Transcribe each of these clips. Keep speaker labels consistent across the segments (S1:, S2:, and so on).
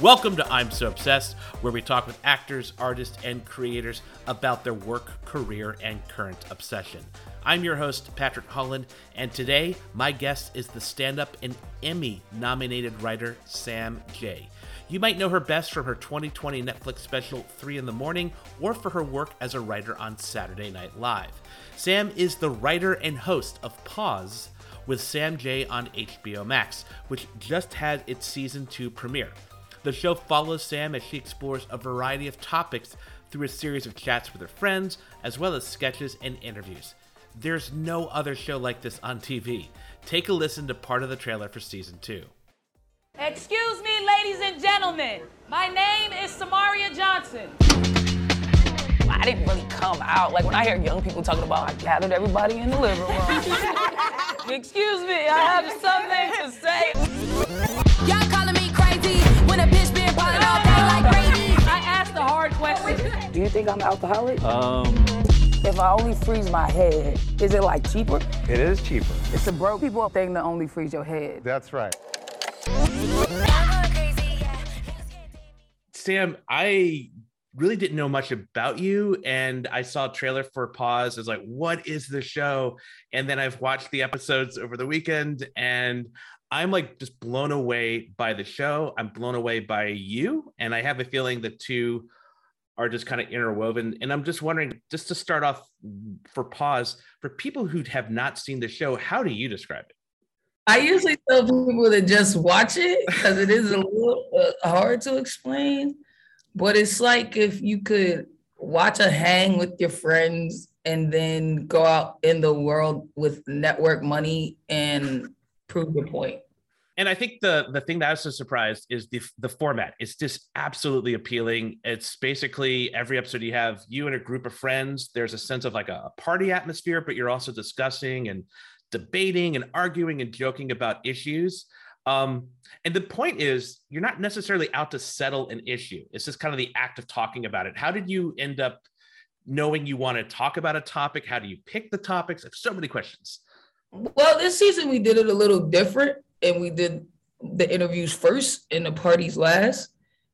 S1: Welcome to I'm So Obsessed, where we talk with actors, artists, and creators about their work, career, and current obsession. I'm your host, Patrick Holland, and today my guest is the stand up and Emmy nominated writer Sam Jay. You might know her best from her 2020 Netflix special 3 in the Morning or for her work as a writer on Saturday Night Live. Sam is the writer and host of Pause with Sam Jay on HBO Max, which just had its season 2 premiere. The show follows Sam as she explores a variety of topics through a series of chats with her friends, as well as sketches and interviews. There's no other show like this on TV. Take a listen to part of the trailer for season two.
S2: Excuse me, ladies and gentlemen. My name is Samaria Johnson.
S3: I didn't really come out. Like when I hear young people talking about, I gathered everybody in the living room.
S2: Excuse me, I have something to say.
S3: Do you think I'm an alcoholic?
S4: Um,
S3: If I only freeze my head, is it like cheaper?
S4: it is cheaper.
S3: It's a broke people thing to only freeze your head.
S4: That's right.
S1: Sam, I really didn't know much about you, and I saw a trailer for Pause. I was like, what is the show? And then I've watched the episodes over the weekend, and I'm like just blown away by the show. I'm blown away by you, and I have a feeling the two are just kind of interwoven. And I'm just wondering, just to start off for Pause, for people who have not seen the show, how do you describe it?
S5: I usually tell people to just watch it because it is a little uh, hard to explain. But it's like if you could watch a hang with your friends and then go out in the world with network money and prove your point.
S1: And I think the the thing that I was so surprised is the the format. It's just absolutely appealing. It's basically every episode you have you and a group of friends. There's a sense of like a, a party atmosphere, but you're also discussing and debating and arguing and joking about issues. Um, and the point is, you're not necessarily out to settle an issue. It's just kind of the act of talking about it. How did you end up knowing you want to talk about a topic? How do you pick the topics? I have so many questions.
S5: Well, this season we did it a little different and we did the interviews first and the parties last.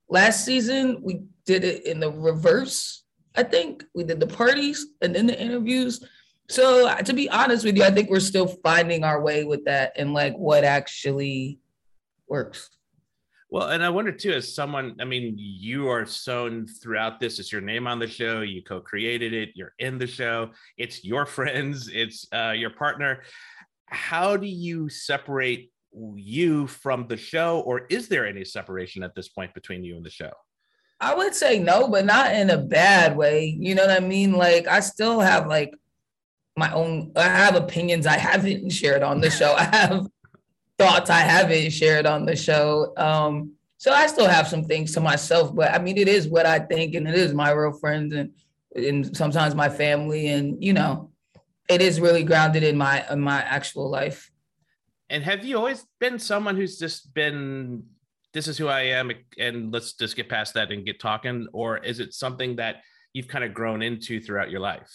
S5: Last season we did it in the reverse. I think we did the parties and then the interviews. So to be honest with you, I think we're still finding our way with that and like what actually works.
S1: Well, and I wonder too, as someone, I mean, you are sown throughout this. It's your name on the show. You co-created it. You're in the show. It's your friends. It's uh, your partner. How do you separate you from the show, or is there any separation at this point between you and the show?
S5: I would say no, but not in a bad way. You know what I mean? Like I still have like my own I have opinions I haven't shared on the show. I have thoughts I haven't shared on the show. Um so I still have some things to myself, but I mean it is what I think and it is my real friends and and sometimes my family and you know it is really grounded in my in my actual life.
S1: And have you always been someone who's just been, this is who I am, and let's just get past that and get talking? Or is it something that you've kind of grown into throughout your life?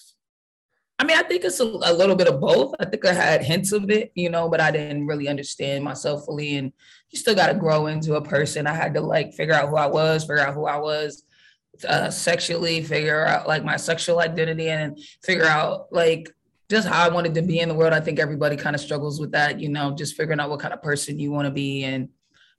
S5: I mean, I think it's a, a little bit of both. I think I had hints of it, you know, but I didn't really understand myself fully. And you still got to grow into a person. I had to like figure out who I was, figure out who I was uh, sexually, figure out like my sexual identity, and figure out like just how I wanted to be in the world. I think everybody kind of struggles with that, you know, just figuring out what kind of person you want to be and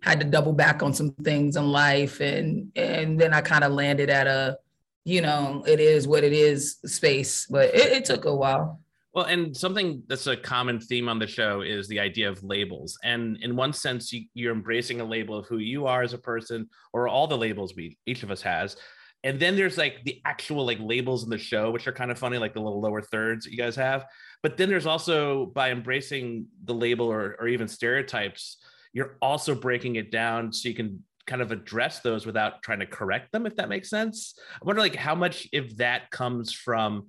S5: had to double back on some things in life. And and then I kind of landed at a, you know, it is what it is space. But it, it took a while.
S1: Well, and something that's a common theme on the show is the idea of labels. And in one sense, you, you're embracing a label of who you are as a person, or all the labels we each of us has. And then there's like the actual like labels in the show which are kind of funny like the little lower thirds that you guys have. But then there's also by embracing the label or, or even stereotypes you're also breaking it down so you can kind of address those without trying to correct them if that makes sense. I wonder like how much if that comes from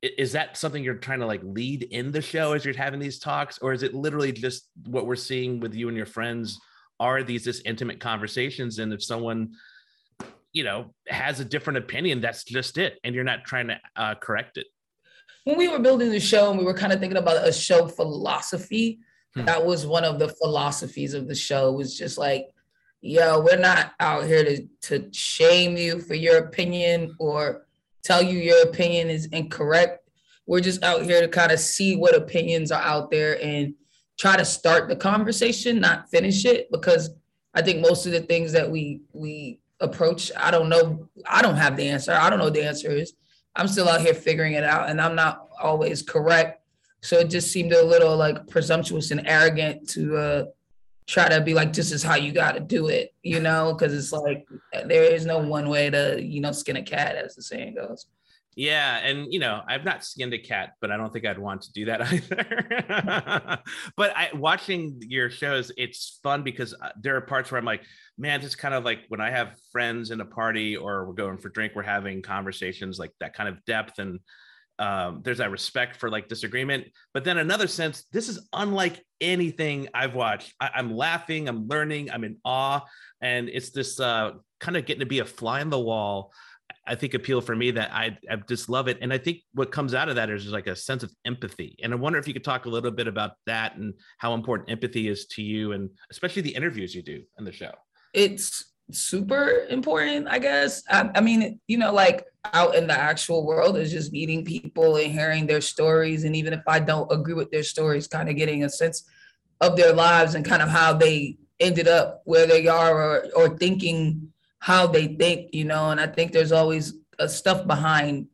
S1: is that something you're trying to like lead in the show as you're having these talks? Or is it literally just what we're seeing with you and your friends? Are these just intimate conversations? And if someone you know has a different opinion that's just it and you're not trying to uh, correct it
S5: when we were building the show and we were kind of thinking about a show philosophy hmm. that was one of the philosophies of the show was just like yo we're not out here to to shame you for your opinion or tell you your opinion is incorrect we're just out here to kind of see what opinions are out there and try to start the conversation not finish it because i think most of the things that we we approach. I don't know. I don't have the answer. I don't know what the answer is. I'm still out here figuring it out, and I'm not always correct. So it just seemed a little like presumptuous and arrogant to uh, try to be like, "This is how you got to do it," you know? Because it's like there is no one way to, you know, skin a cat, as the saying goes.
S1: Yeah, and you know, I've not skinned a cat, but I don't think I'd want to do that either. but I watching your shows, it's fun because uh, there are parts where I'm like, man, it's kind of like when I have friends in a party or we're going for drink, we're having conversations like that kind of depth and um, there's that respect for like disagreement. But then another sense, this is unlike anything I've watched. I, am laughing, I'm learning, I'm in awe, and it's this uh, kind of getting to be a fly on the wall I think appeal for me that I, I just love it. And I think what comes out of that is like a sense of empathy. And I wonder if you could talk a little bit about that and how important empathy is to you and especially the interviews you do in the show.
S5: It's super important, I guess. I, I mean, you know, like out in the actual world is just meeting people and hearing their stories. And even if I don't agree with their stories, kind of getting a sense of their lives and kind of how they ended up where they are or, or thinking how they think, you know, and I think there's always a stuff behind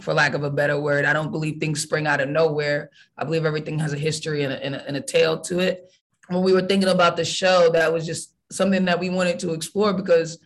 S5: for lack of a better word. I don't believe things spring out of nowhere. I believe everything has a history and a, and a, and a tale to it. When we were thinking about the show, that was just something that we wanted to explore because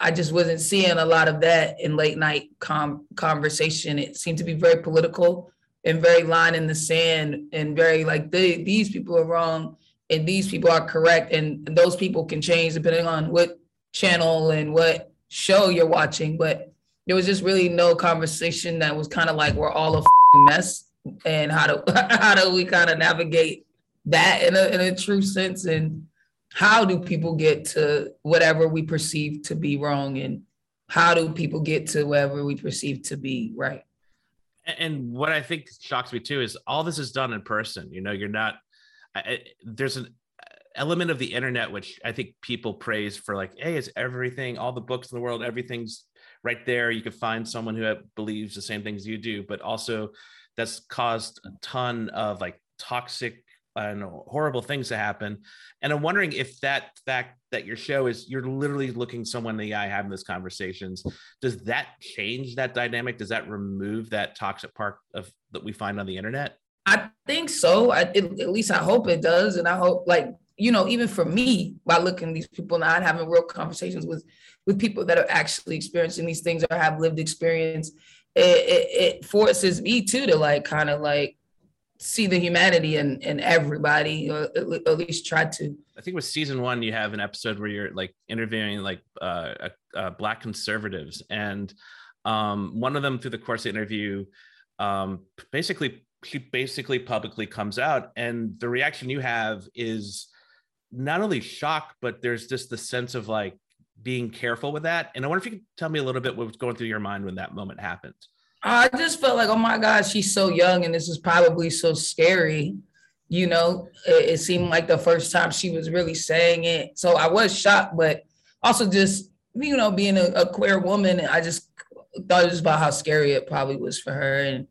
S5: I just wasn't seeing a lot of that in late night com- conversation. It seemed to be very political and very line in the sand and very like they, these people are wrong and these people are correct and those people can change depending on what channel and what show you're watching, but there was just really no conversation that was kind of like we're all a mess and how do how do we kind of navigate that in a in a true sense? And how do people get to whatever we perceive to be wrong? And how do people get to whatever we perceive to be right?
S1: And what i think shocks me too is all this is done in person you know you're not I, there's an element of the internet which i think people praise for like hey it's everything all the books in the world everything's right there. You can find someone who uh, believes the same things you do but also that's caused a ton of like toxic and horrible things to happen. And i'm wondering if that fact that your show is you're literally looking someone in the eye having these conversations does that change that dynamic? Does that remove that toxic part of that we find on the internet?
S5: I think so. I, at least I hope it does, and I hope like you know, even for me, by looking these people not having real conversations with with people that are actually experiencing these things or have lived experience, it, it, it forces me too to like kind of like see the humanity in in everybody, or at least try to.
S1: I think with season one, you have an episode where you're like interviewing like uh, uh, black conservatives, and um, one of them through the course of the interview, um, basically she basically publicly comes out, and the reaction you have is not only shock, but there's just the sense of like being careful with that. And I wonder if you could tell me a little bit what was going through your mind when that moment happened.
S5: I just felt like, oh my God, she's so young and this is probably so scary. You know, it, it seemed like the first time she was really saying it. So I was shocked, but also just, you know, being a, a queer woman, I just thought just about how scary it probably was for her. And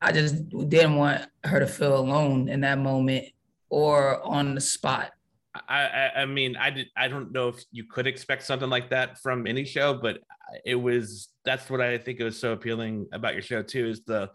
S5: I just didn't want her to feel alone in that moment or on the spot.
S1: I, I mean, I did. I don't know if you could expect something like that from any show, but it was. That's what I think it was so appealing about your show too. Is the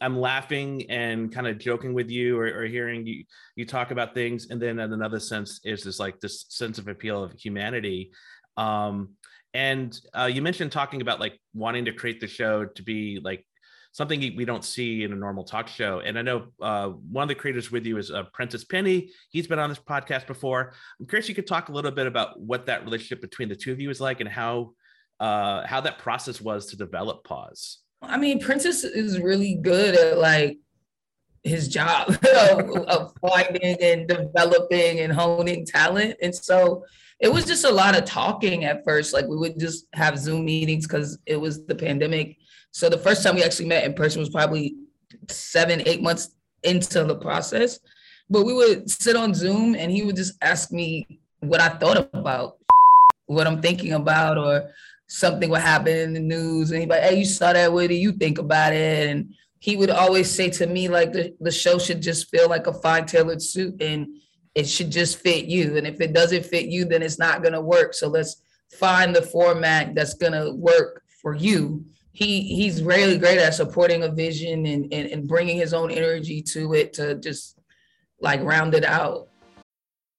S1: I'm laughing and kind of joking with you, or, or hearing you you talk about things, and then in another sense is this like this sense of appeal of humanity. Um, And uh, you mentioned talking about like wanting to create the show to be like something we don't see in a normal talk show. And I know uh, one of the creators with you is uh, Penny. He's been on this podcast before. I'm curious you could talk a little bit about what that relationship between the two of you is like and how uh, how that process was to develop Pause.
S5: I mean, Prentice is really good at like his job of, of finding and developing and honing talent. And so it was just a lot of talking at first. Like we would just have Zoom meetings because it was the pandemic. So the first time we actually met in person was probably seven, eight months into the process. But we would sit on Zoom and he would just ask me what I thought about, what I'm thinking about, or something would happen in the news. And he'd be like, hey, you saw that, what do you think about it? And he would always say to me, like, the, the show should just feel like a fine tailored suit and it should just fit you. And if it doesn't fit you, then it's not going to work. So let's find the format that's going to work for you. He he's really great at supporting a vision and, and, and bringing his own energy to it to just like round it out.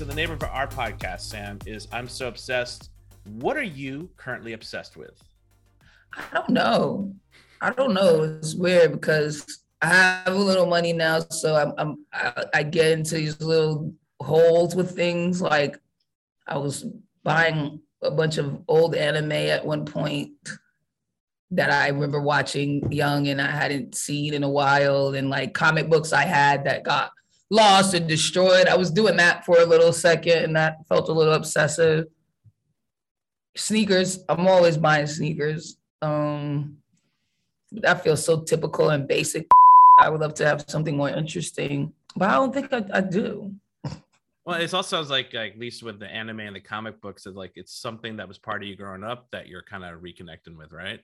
S1: So the name of our podcast, Sam, is I'm So Obsessed. What are you currently obsessed with?
S5: I don't know. I don't know. It's weird because I have a little money now, so I'm, I'm I, I get into these little holes with things. Like I was buying a bunch of old anime at one point that I remember watching young and I hadn't seen in a while, and like comic books I had that got lost and destroyed. I was doing that for a little second and that felt a little obsessive. Sneakers, I'm always buying sneakers. Um, that feels so typical and basic. I would love to have something more interesting, but I don't think I, I do.
S1: Well, it's also like, like at least with the anime and the comic books, it's like it's something that was part of you growing up that you're kind of reconnecting with, right?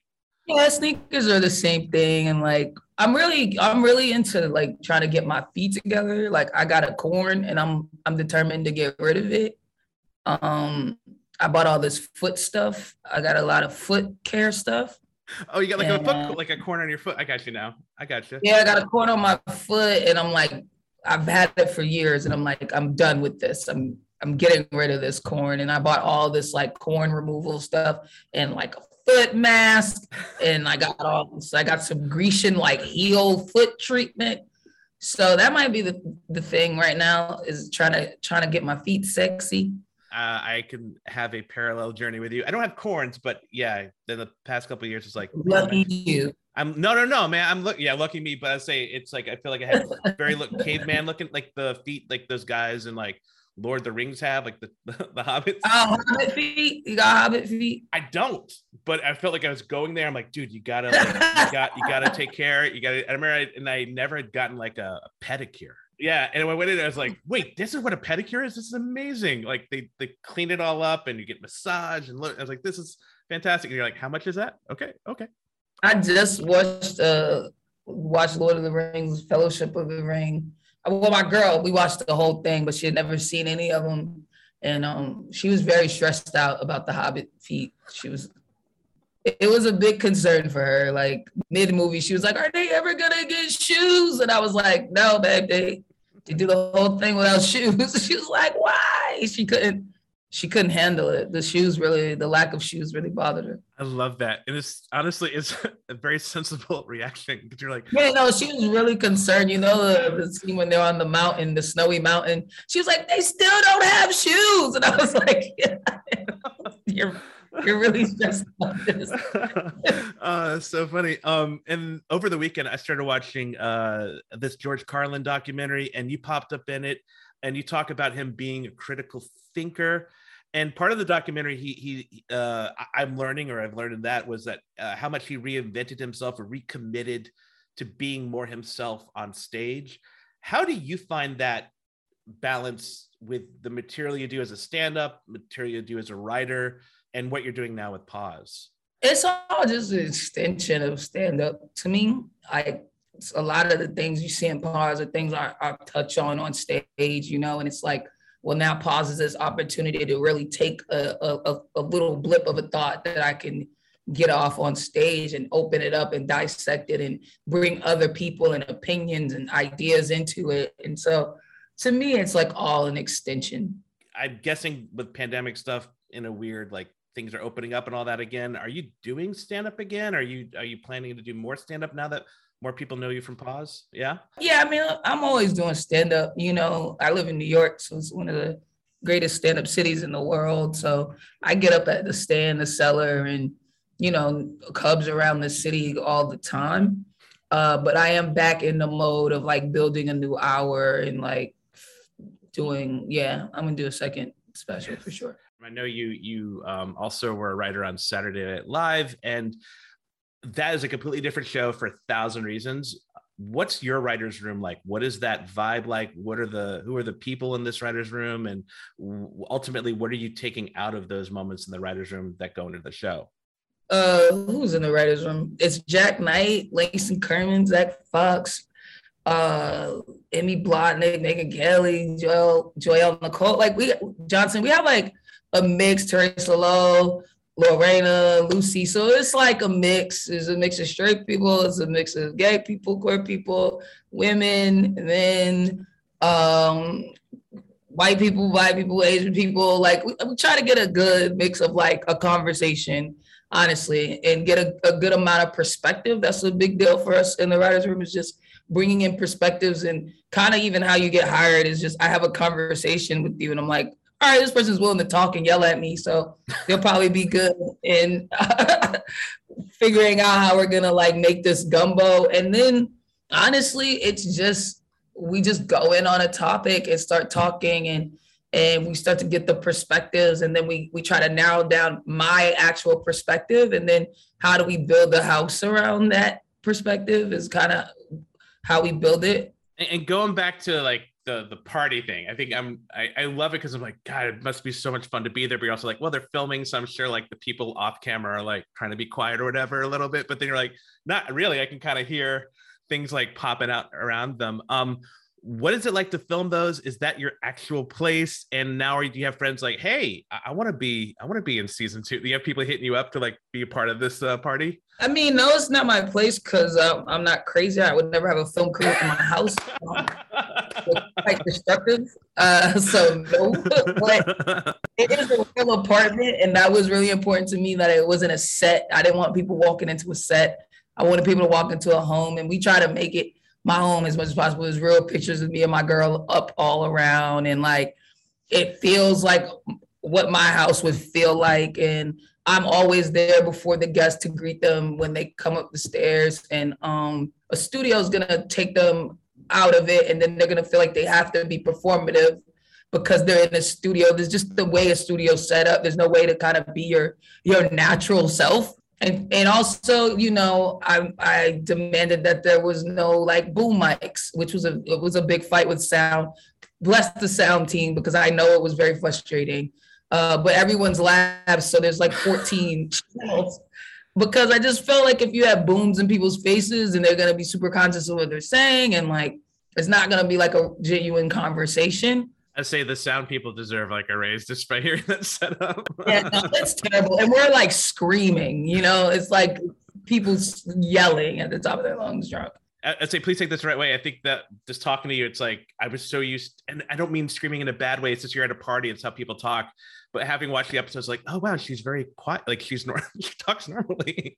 S5: Yeah, sneakers are the same thing, and like I'm really, I'm really into like trying to get my feet together. Like I got a corn, and I'm I'm determined to get rid of it. Um, I bought all this foot stuff. I got a lot of foot care stuff.
S1: Oh, you got like and, a foot, like a corn on your foot. I got you now. I got you.
S5: Yeah, I got a corn on my foot, and I'm like, I've had it for years, and I'm like, I'm done with this. I'm I'm getting rid of this corn, and I bought all this like corn removal stuff and like a foot mask, and I got all so I got some Grecian like heel foot treatment. So that might be the, the thing right now is trying to trying to get my feet sexy.
S1: Uh, I can have a parallel journey with you. I don't have corns, but yeah, in the past couple years, it's like
S5: lucky you.
S1: I'm no, no, no, man. I'm look, yeah, lucky me. But I say it's like I feel like I have very look caveman looking, like the feet, like those guys, and like Lord of the Rings have, like the the, the hobbits.
S5: Oh, hobbit feet. You got hobbit feet.
S1: I don't, but I felt like I was going there. I'm like, dude, you gotta, like, you got, you gotta take care. You gotta. I remember, I, and I never had gotten like a, a pedicure. Yeah, and when I went in, I was like, wait, this is what a pedicure is. This is amazing. Like they they clean it all up, and you get massage, and look. I was like, this is fantastic. And you're like, how much is that? Okay, okay.
S5: I just watched uh watched Lord of the Rings, Fellowship of the Ring well, my girl, we watched the whole thing, but she had never seen any of them. And um, she was very stressed out about the Hobbit feet. She was, it was a big concern for her. Like mid movie, she was like, "Are they ever gonna get shoes?" And I was like, "No, babe, they, they do the whole thing without shoes." She was like, "Why?" She couldn't she couldn't handle it. The shoes really, the lack of shoes really bothered her.
S1: I love that. And it's honestly, it's a very sensible reaction because you're like,
S5: yeah, no, she was really concerned. You know, the, the scene when they're on the mountain, the snowy mountain. She was like, they still don't have shoes. And I was like, yeah, you're, you're really stressed about this.
S1: uh, so funny. Um, and over the weekend, I started watching uh, this George Carlin documentary, and you popped up in it and you talk about him being a critical thinker and part of the documentary he he uh, i'm learning or i've learned in that was that uh, how much he reinvented himself or recommitted to being more himself on stage how do you find that balance with the material you do as a stand-up, material you do as a writer, and what you're doing now with Pause?
S5: It's all just an extension of stand-up to me. I a lot of the things you see in Pause are things I, I touch on on stage, you know, and it's like, well, now Pause is this opportunity to really take a, a, a little blip of a thought that I can get off on stage and open it up and dissect it and bring other people and opinions and ideas into it. And so to me, it's like all an extension.
S1: I'm guessing with pandemic stuff in a weird like things are opening up and all that again. Are you doing stand up again? Are you are you planning to do more stand up now that more people know you from Pause? Yeah.
S5: Yeah, I mean, I'm always doing stand up. You know, I live in New York, so it's one of the greatest stand up cities in the world. So I get up at the stand, the cellar, and you know, Cubs around the city all the time. Uh, but I am back in the mode of like building a new hour and like doing. Yeah, I'm gonna do a second special for sure.
S1: I know you you um, also were a writer on Saturday Night Live, and that is a completely different show for a thousand reasons. What's your writer's room like? What is that vibe like? What are the who are the people in this writer's room, and ultimately, what are you taking out of those moments in the writer's room that go into the show?
S5: Uh, who's in the writer's room? It's Jak Knight, Langston Kerman, Zack Fox, uh, Emmy Blotnick, Megan Kelly, Joel, Joel Nicole. Like we Johnson, we have like a mix, Teresa Lowe, Lorena, Lucy. So it's like a mix. It's a mix of straight people, it's a mix of gay people, queer people, women, men, um, white people, white people, Asian people. Like we, we, try to get a good mix of like a conversation, honestly, and get a, a good amount of perspective. That's a big deal for us in the writers' room. Is just bringing in perspectives and kind of even how you get hired is just I have a conversation with you and I'm like, all right, this person's willing to talk and yell at me, so they'll probably be good in figuring out how we're gonna like make this gumbo. And then honestly, it's just we just go in on a topic and start talking and and we start to get the perspectives and then we we try to narrow down my actual perspective and then how do we build the house around that perspective is kind of how we build it
S1: and going back to like the the party thing. I think I'm I, I love it because I'm like, God, it must be so much fun to be there. But you're also like, well, they're filming, so I'm sure like the people off camera are like trying to be quiet or whatever a little bit. But then you're like, not really. I can kind of hear things like popping out around them. Um, what is it like to film those? Is that your actual place? And now do you have friends like, hey, I, I want to be, I want to be in season two. Do you have people hitting you up to like be a part of this uh, party?
S5: I mean, no, it's not my place because uh, I'm not crazy. I would never have a film crew in my house. Quite destructive. Uh, so no, but it is a real apartment, and that was really important to me that it wasn't a set. I didn't want people walking into a set. I wanted people to walk into a home, and we try to make it my home as much as possible. There's real pictures of me and my girl up all around, and like it feels like what my house would feel like. And I'm always there before the guests to greet them when they come up the stairs. And um, a studio is gonna take them out of it, and then they're gonna feel like they have to be performative because they're in a studio. There's just the way a studio set up. There's no way to kind of be your your natural self and and also you know I I demanded that there was no like boom mics, which was a it was a big fight with sound. Bless the sound team because I know it was very frustrating. Uh, but everyone's lavs, so there's like 14 channels. Because I just felt like if you have booms in people's faces and they're gonna be super conscious of what they're saying, and like it's not gonna be like a genuine conversation.
S1: I say the sound people deserve like a raise just by hearing that setup.
S5: yeah, no, that's terrible. And we're like screaming, you know, it's like people yelling at the top of their lungs drunk.
S1: I'd say please take this the right way. I think that just talking to you, it's like I was so used, and I don't mean screaming in a bad way. It's just you're at a party, it's how people talk. But having watched the episodes, like, oh wow, she's very quiet. Like she's normal. she talks normally.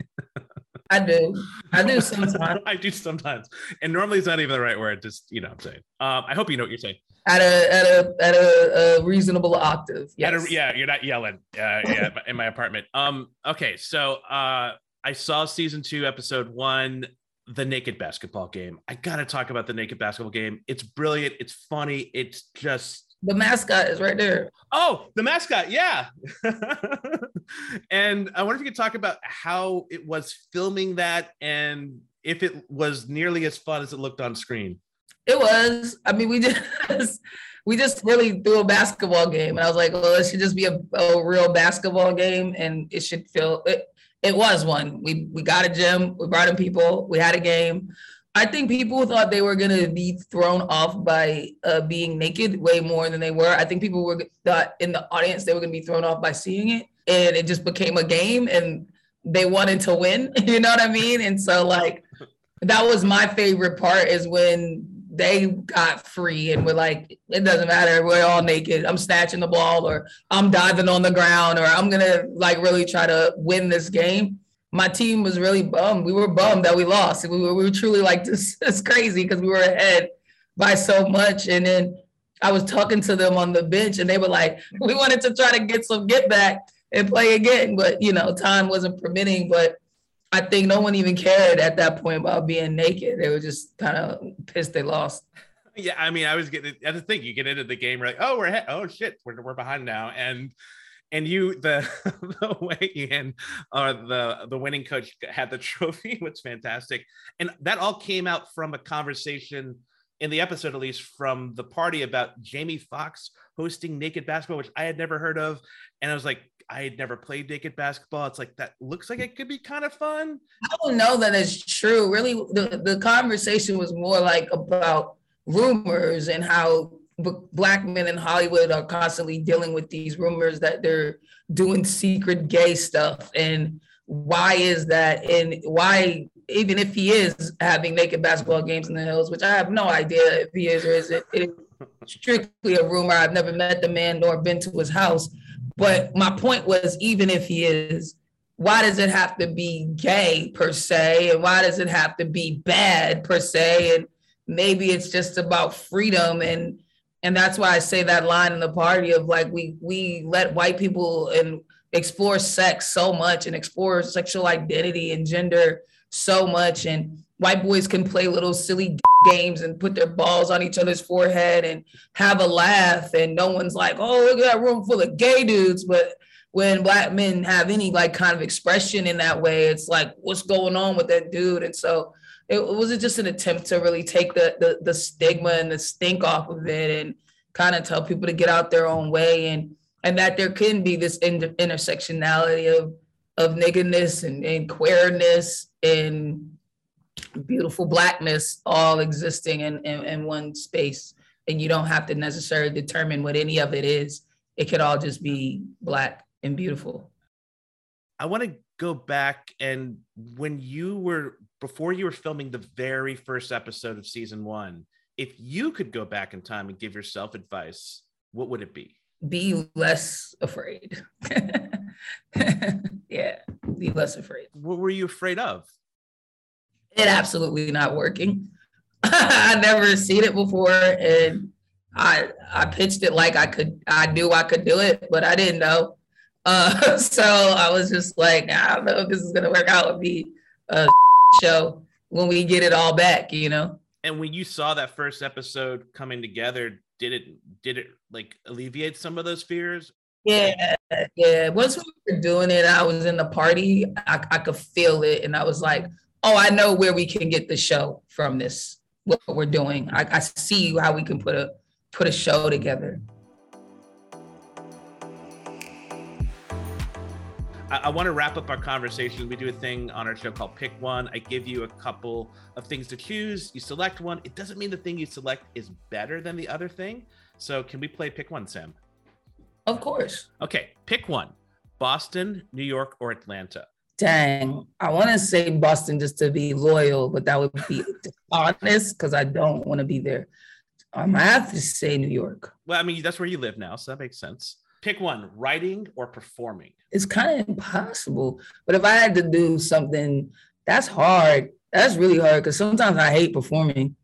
S5: I do. I do sometimes. I
S1: do sometimes. And normally it's not even the right word. Just, you know I'm saying. Um, I hope you know what you're saying.
S5: At a at a at a, a reasonable octave.
S1: Yes. A, yeah, you're not yelling. Uh, yeah, in my apartment. Um, okay, so uh I saw season two, episode one, the naked basketball game. I gotta talk about the naked basketball game. It's brilliant, it's funny, it's just
S5: the mascot is right there.
S1: Oh, the mascot, yeah. and I wonder if you could talk about how it was filming that and if it was nearly as fun as it looked on screen.
S5: It was. I mean, we just we just really threw a basketball game. And I was like, well, it should just be a, a real basketball game and it should feel it, it was one. We we got a gym, we brought in people, we had a game. I think people thought they were gonna be thrown off by uh, being naked way more than they were. I think people were thought in the audience they were gonna be thrown off by seeing it, and it just became a game, and they wanted to win. You know what I mean? And so like that was my favorite part is when they got free and we're like, it doesn't matter. We're all naked. I'm snatching the ball or I'm diving on the ground or I'm gonna like really try to win this game. My team was really bummed. We were bummed that we lost. We were, we were truly like, this is crazy because we were ahead by so much. And then I was talking to them on the bench and they were like, we wanted to try to get some get back and play again. But you know, time wasn't permitting. But I think no one even cared at that point about being naked. They were just kind of pissed they lost.
S1: Yeah, I mean, I was getting. I just think you get into the game, right? Oh, we're ahead. Oh shit, we're we're behind now, and and you the the way in or the the winning coach had the trophy was fantastic, and that all came out from a conversation in the episode, at least from the party about Jamie Foxx hosting naked basketball, which I had never heard of, and I was like, I had never played naked basketball. It's like that looks like it could be kind of fun.
S5: I don't know that it's true. Really, the, the conversation was more like about rumors and how black men in Hollywood are constantly dealing with these rumors that they're doing secret gay stuff. And why is that? And why, even if he is having naked basketball games in the hills, which I have no idea if he is or is it, it strictly a rumor. I've never met the man nor been to his house but my point was, even if he is, why does it have to be gay per se? And why does it have to be bad per se? And maybe it's just about freedom and and that's why I say that line in the party of like we we let white people and explore sex so much and explore sexual identity and gender so much. And white boys can play little silly games and put their balls on each other's forehead and have a laugh. And no one's like oh look at that room full of gay dudes. But when black men have any like kind of expression in that way it's like what's going on with that dude? And so it, was just an attempt to really take the, the the stigma and the stink off of it and kind of tell people to get out their own way and and that there can be this inter- intersectionality of of nakedness and, and queerness and beautiful blackness all existing in, in, in one space. And you don't have to necessarily determine what any of it is. It could all just be black and beautiful.
S1: I want to go back and when you were before you were filming the very first episode of season one, if you could go back in time and give yourself advice, what would it be?
S5: Be less afraid. yeah, be less afraid.
S1: What were you afraid of?
S5: it absolutely not working. I never seen it before, and I I pitched it like I could. I knew I could do it, but I didn't know. Uh, so I was just like, I don't know if this is gonna work out with me a show when we get it all back, you know.
S1: And when you saw that first episode coming together, did it did it like alleviate some of those fears?
S5: Yeah, yeah. Once we were doing it, I was in the party. I, I could feel it, and I was like, oh, I know where we can get the show from this, what we're doing. I, I see how we can put a put a show together.
S1: I, I want to wrap up our conversation. We do a thing on our show called Pick One. I give you a couple of things to choose. You select one. It doesn't mean the thing you select is better than the other thing. So, can we play Pick One, Sam?
S5: Of course.
S1: Okay, pick one Boston, New York, or Atlanta.
S5: Dang, I want to say Boston just to be loyal, but that would be honest because I don't want to be there. Um, I might have to say New York.
S1: Well, I mean, that's where you live now, so that makes sense. Pick one writing or performing.
S5: It's kind of impossible. But if I had to do something, that's hard. That's really hard because sometimes I hate performing.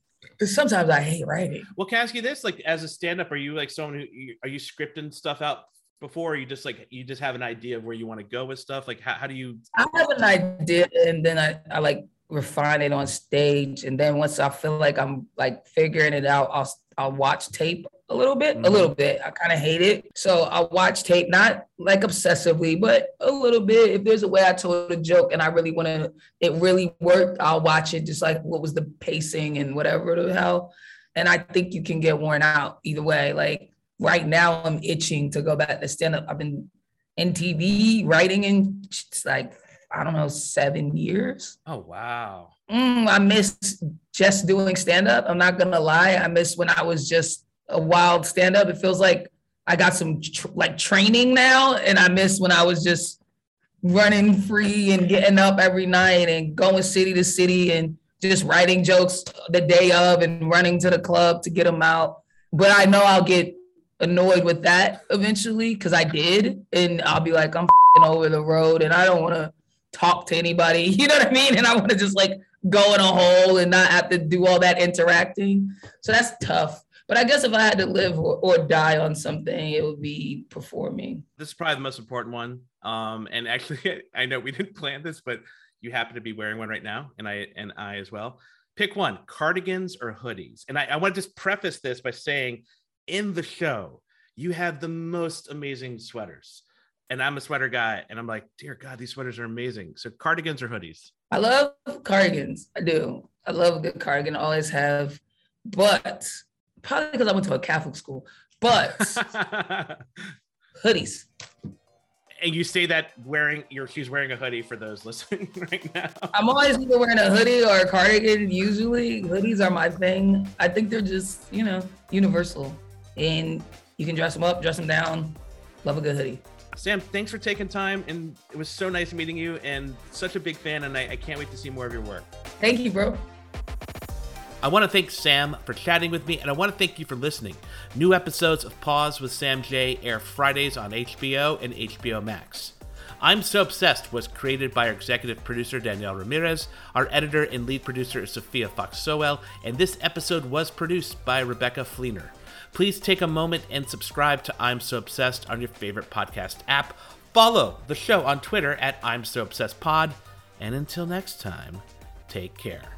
S5: Sometimes I hate writing.
S1: Well, can I ask you this? Like, as a stand-up, are you like someone who are you scripting stuff out before you just like you just have an idea of where you want to go with stuff like how, how do you
S5: i have an idea and then I, I like refine it on stage and then once i feel like i'm like figuring it out i'll i'll watch tape a little bit mm-hmm. a little bit i kind of hate it so i'll watch tape not like obsessively but a little bit if there's a way i told a joke and i really want to it really worked i'll watch it just like what was the pacing and whatever the hell And I think you can get worn out either way. Like right now, I'm itching to go back to stand up. I've been in TV writing in like, I don't know, seven years.
S1: Oh, wow.
S5: Mm, I miss just doing stand up. I'm not going to lie. I miss when I was just a wild stand up. It feels like I got some tr- like training now. And I miss when I was just running free and getting up every night and going city to city and just writing jokes the day of and running to the club to get them out. But I know I'll get annoyed with that eventually because I did. And I'll be like, I'm over the road and I don't want to talk to anybody. You know what I mean? And I want to just like go in a hole and not have to do all that interacting. So that's tough. But I guess if I had to live or, or die on something, it would be performing.
S1: This is probably the most important one. Um, and actually, I know we didn't plan this, but you happen to be wearing one right now, and I and I as well. Pick one: cardigans or hoodies. And I, I want to just preface this by saying, in the show, you have the most amazing sweaters, and I'm a sweater guy, and I'm like, dear God, these sweaters are amazing. So cardigans or hoodies?
S5: I love cardigans. I do. I love a good cardigan. Always have, but probably because I went to a Catholic school. But hoodies.
S1: And you say that wearing your she's wearing a hoodie for those listening right now.
S5: I'm always either wearing a hoodie or a cardigan. Usually, hoodies are my thing. I think they're just you know universal, and you can dress them up, dress them down. Love a good hoodie.
S1: Sam, thanks for taking time, and it was so nice meeting you. And such a big fan, and I, I can't wait to see more of your work.
S5: Thank you, bro.
S1: I want to thank Sam for chatting with me, and I want to thank you for listening. New episodes of Pause with Sam Jay air Fridays on HBO and HBO Max. I'm So Obsessed was created by our executive producer Danielle Ramirez. Our editor and lead producer is Sophia Fox Sowell, and this episode was produced by Rebecca Fleener. Please take a moment and subscribe to I'm So Obsessed on your favorite podcast app. Follow the show on Twitter at I'm So Obsessed Pod. And until next time, take care.